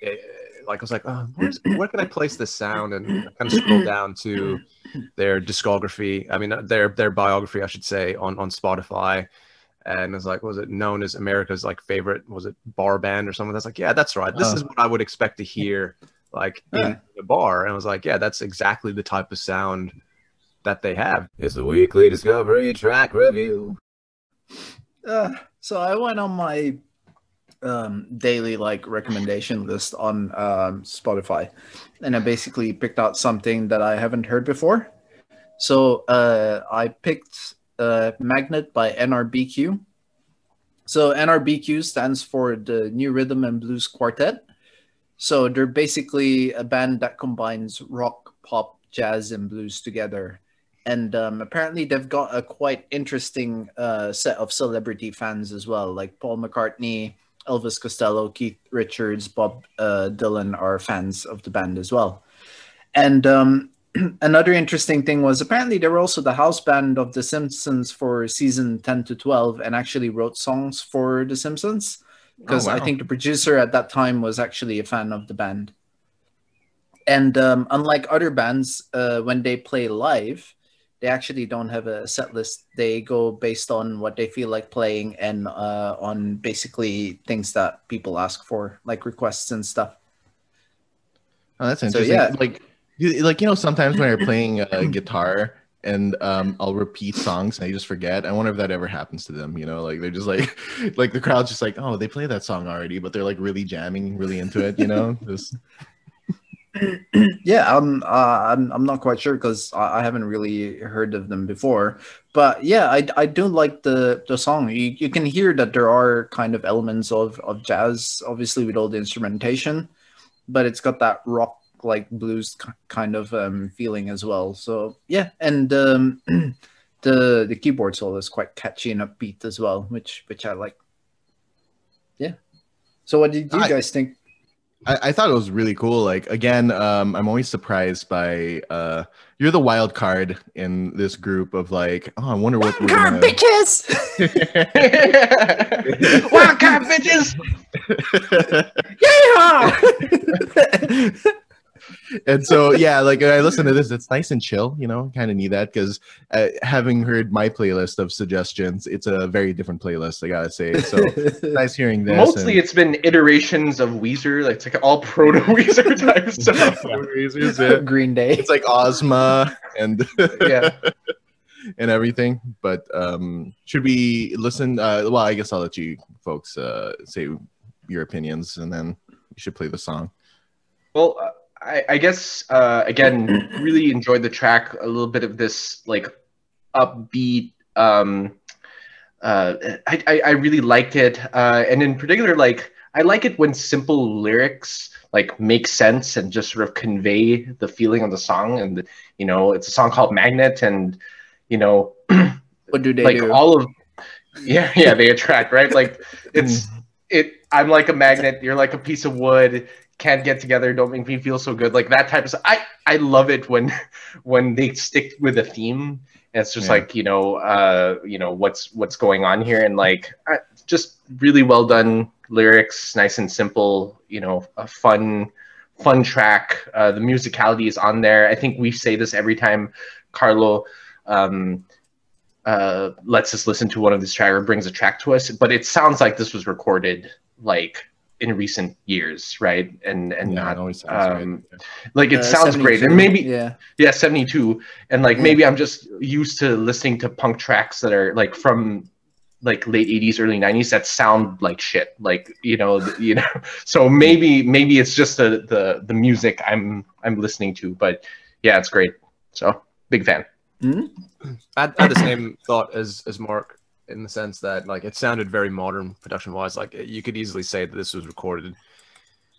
it, like I was like, oh, where's, where can I place this sound? And I kind of scroll down to their discography. I mean, uh, their their biography, I should say, on on Spotify. And it's like, was it known as America's like favorite? Was it bar band or something? That's like, yeah, that's right. This Oh. is what I would expect to hear like in Yeah. a bar. And I was like, yeah, that's exactly the type of sound that they have. It's the weekly Discovery Track Review. Uh, so I went on my um, daily like recommendation list on um, Spotify, and I basically picked out something that I haven't heard before. So uh, I picked uh, "Magnet" by NRBQ. So NRBQ stands for the New Rhythm and Blues Quartet. So they're basically a band that combines rock, pop, jazz, and blues together and um, apparently they've got a quite interesting uh, set of celebrity fans as well. Like Paul McCartney, Elvis Costello, Keith Richards, Bob uh, Dylan are fans of the band as well. And um, another interesting thing was apparently they were also the house band of The Simpsons for season 10 to 12 and actually wrote songs for The Simpsons because Oh, I think the producer at that time was actually a fan of the band. And um, unlike other bands, uh, when they play live, they actually don't have a set list. They go based on what they feel like playing and uh, on basically things that people ask for, like requests and stuff. Oh, that's interesting. So, yeah. Like, you- like you know, sometimes when you're playing uh, guitar and um, I'll repeat songs and I just forget. I wonder if that ever happens to them. You know, like they're just like, like the crowd's just like, oh, they play that song already, but they're like really jamming, really into it. You know, just Yeah, I'm, uh, I'm, I'm not quite sure because I, I haven't really heard of them before. But yeah, I, I do like the, the song. You, you can hear that there are kind of elements of, of jazz, obviously with all the instrumentation, but it's got that rock like blues kind of um, feeling as well. So yeah, and um, the the keyboard solo is quite catchy and upbeat as well, which which I like. Yeah. So what did you I- guys think? I, I thought it was really cool. Like again, um, I'm always surprised by uh, you're the wild card in this group of like, oh, I wonder what we're gonna... bitches. Wildcat bitches! yeah. and so yeah, like when I listen to this, it's nice and chill. You know, kind of need that because uh, having heard my playlist of suggestions, it's a very different playlist. I gotta say. So nice hearing this. Mostly, and- it's been iterations of Weezer, like it's like all proto Weezer type stuff. yeah. Green Day. it's like Ozma and yeah, and everything. But um, should we listen? Uh, well, I guess I'll let you folks uh, say your opinions, and then you should play the song. Well, uh, I, I guess uh, again, really enjoyed the track. A little bit of this like upbeat. Um, uh, I, I I really liked it, uh, and in particular, like I like it when simple lyrics like make sense and just sort of convey the feeling of the song. And you know, it's a song called Magnet, and you know, What do they like do? all of yeah yeah they attract right like it's it i'm like a magnet you're like a piece of wood can't get together don't make me feel so good like that type of stuff i i love it when when they stick with a theme and it's just Yeah. like you know uh you know what's what's going on here and like I, just really well done lyrics nice and simple you know a fun fun track uh the musicality is on there i think we say this every time carlo um uh, lets us listen to one of these track or brings a track to us. But it sounds like this was recorded like in recent years, right? And and Yeah, it not always um, right. like it Uh, sounds great. And maybe yeah. yeah, seventy two. And like Yeah. maybe I'm just used to listening to punk tracks that are like from like late 80s early 90s that sound like shit like you know you know so maybe maybe it's just the the the music i'm i'm listening to but yeah it's great so big fan I had, I had the same thought as as Mark in the sense that like it sounded very modern production wise. Like you could easily say that this was recorded,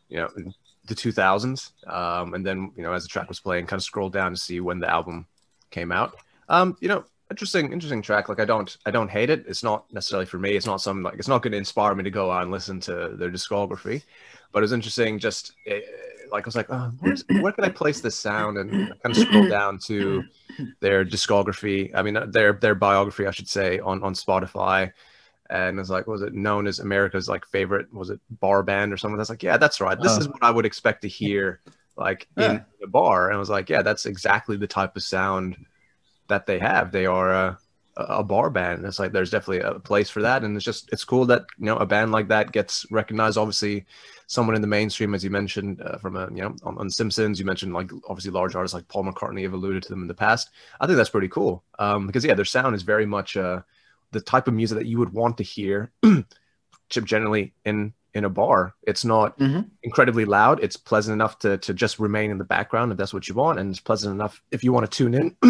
you know, in the 2000s. Um, and then you know as the track was playing, kind of scroll down to see when the album came out. Um, you know, interesting, interesting track. Like I don't, I don't hate it. It's not necessarily for me. It's not something like it's not going to inspire me to go out and listen to their discography. But it was interesting. Just eh, like I was like, oh, where's, where can I place this sound? And I kind of scroll down to their discography. I mean, uh, their their biography, I should say, on on Spotify. and it's like, was it known as America's like favorite? Was it bar band or something? That's like, yeah, that's right. This Oh. is what I would expect to hear like Yeah. in a bar. And I was like, yeah, that's exactly the type of sound that they have. They are a, a bar band. It's like there's definitely a place for that, and it's just it's cool that you know a band like that gets recognized. Obviously, someone in the mainstream, as you mentioned, uh, from a you know on, on Simpsons, you mentioned like obviously large artists like Paul McCartney have alluded to them in the past. I think that's pretty cool um, because yeah, their sound is very much uh, the type of music that you would want to hear generally in in a bar. It's not Mhm. incredibly loud. It's pleasant enough to to just remain in the background if that's what you want, and it's pleasant enough if you want to tune in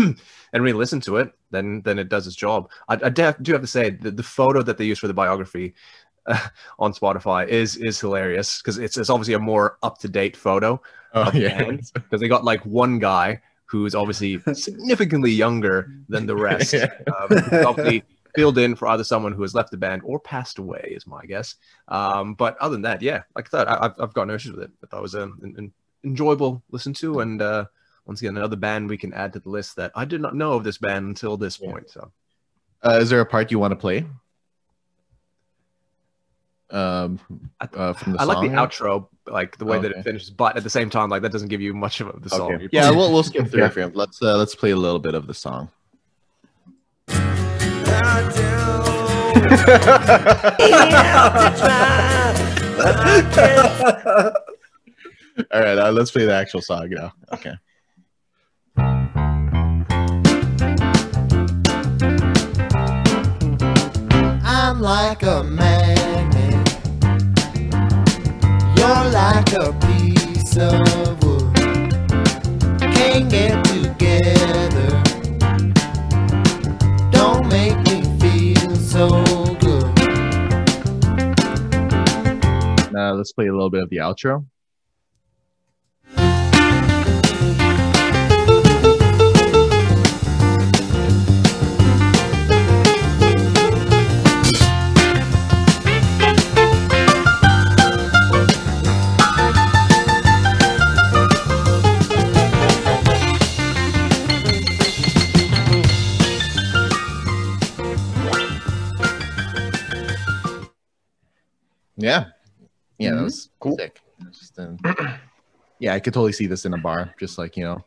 and really listen to it. Then then it does its job. I, I do have to say the, the photo that they use for the biography. Uh, on Spotify is is hilarious because it's, it's obviously a more up to date photo Oh yeah. because they got like one guy who's obviously significantly younger than the rest. Yeah. Um, filled in for either someone who has left the band or passed away, is my guess. Um, but other than that, yeah, like I thought, I, I've, I've got no issues with it. I thought it was um, an, an enjoyable listen to, and uh, once again, another band we can add to the list that I did not know of this band until this Yeah. point. So Uh, is there a part you want to play? Um, uh, from the I like the outro, like the way that it finishes, but at the same time, like that doesn't give you much of the song. Okay. Yeah, we'll we'll skip through him. Let's uh, let's play a little bit of the song. All right, uh, let's play the actual song now. Okay. I'm like a magnet. You're like a piece of wood. Can't get Now let's play a little bit of the outro. Yeah, yeah, that Mhm. was Cool. sick. Just, uh, yeah, I could totally see this in a bar, just like you know,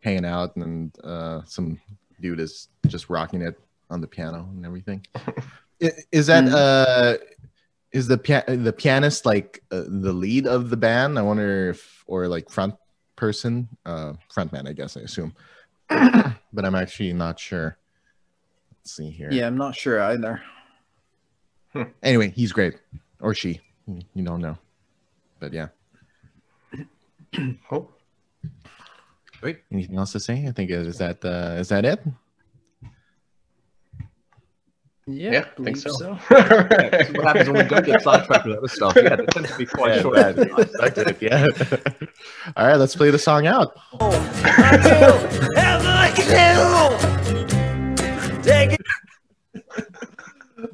hanging out, and uh, some dude is just rocking it on the piano and everything. I- Is that Mhm. uh, is the pia- the pianist like uh, the lead of the band? I wonder if or like front person, uh, front man, I guess I assume, but I'm actually not sure. Let's see here. Yeah, I'm not sure either. Anyway, he's great, or she. You don't know, but yeah. Oh, Wait, Anything else to say? I think uh, is that uh, is that it? Yeah, yeah, I think believe so. this is what happens when we don't get sidetracked with other stuff. Yeah, it tends to be quite short. yeah. All right, let's play the song out.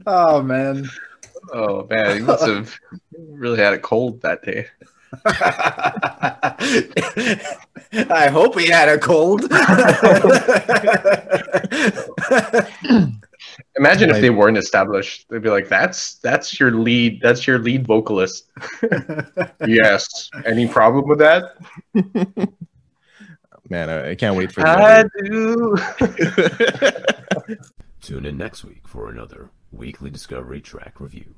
Oh man. Oh man, you must have really had it cold that day. I hope he had a cold. Imagine if they weren't established. They'd be like, "That's that's your lead. That's your lead vocalist." yes. Any problem with that? Man, I, I can't wait for I do. Tune in next week for another weekly Discovery Track Review.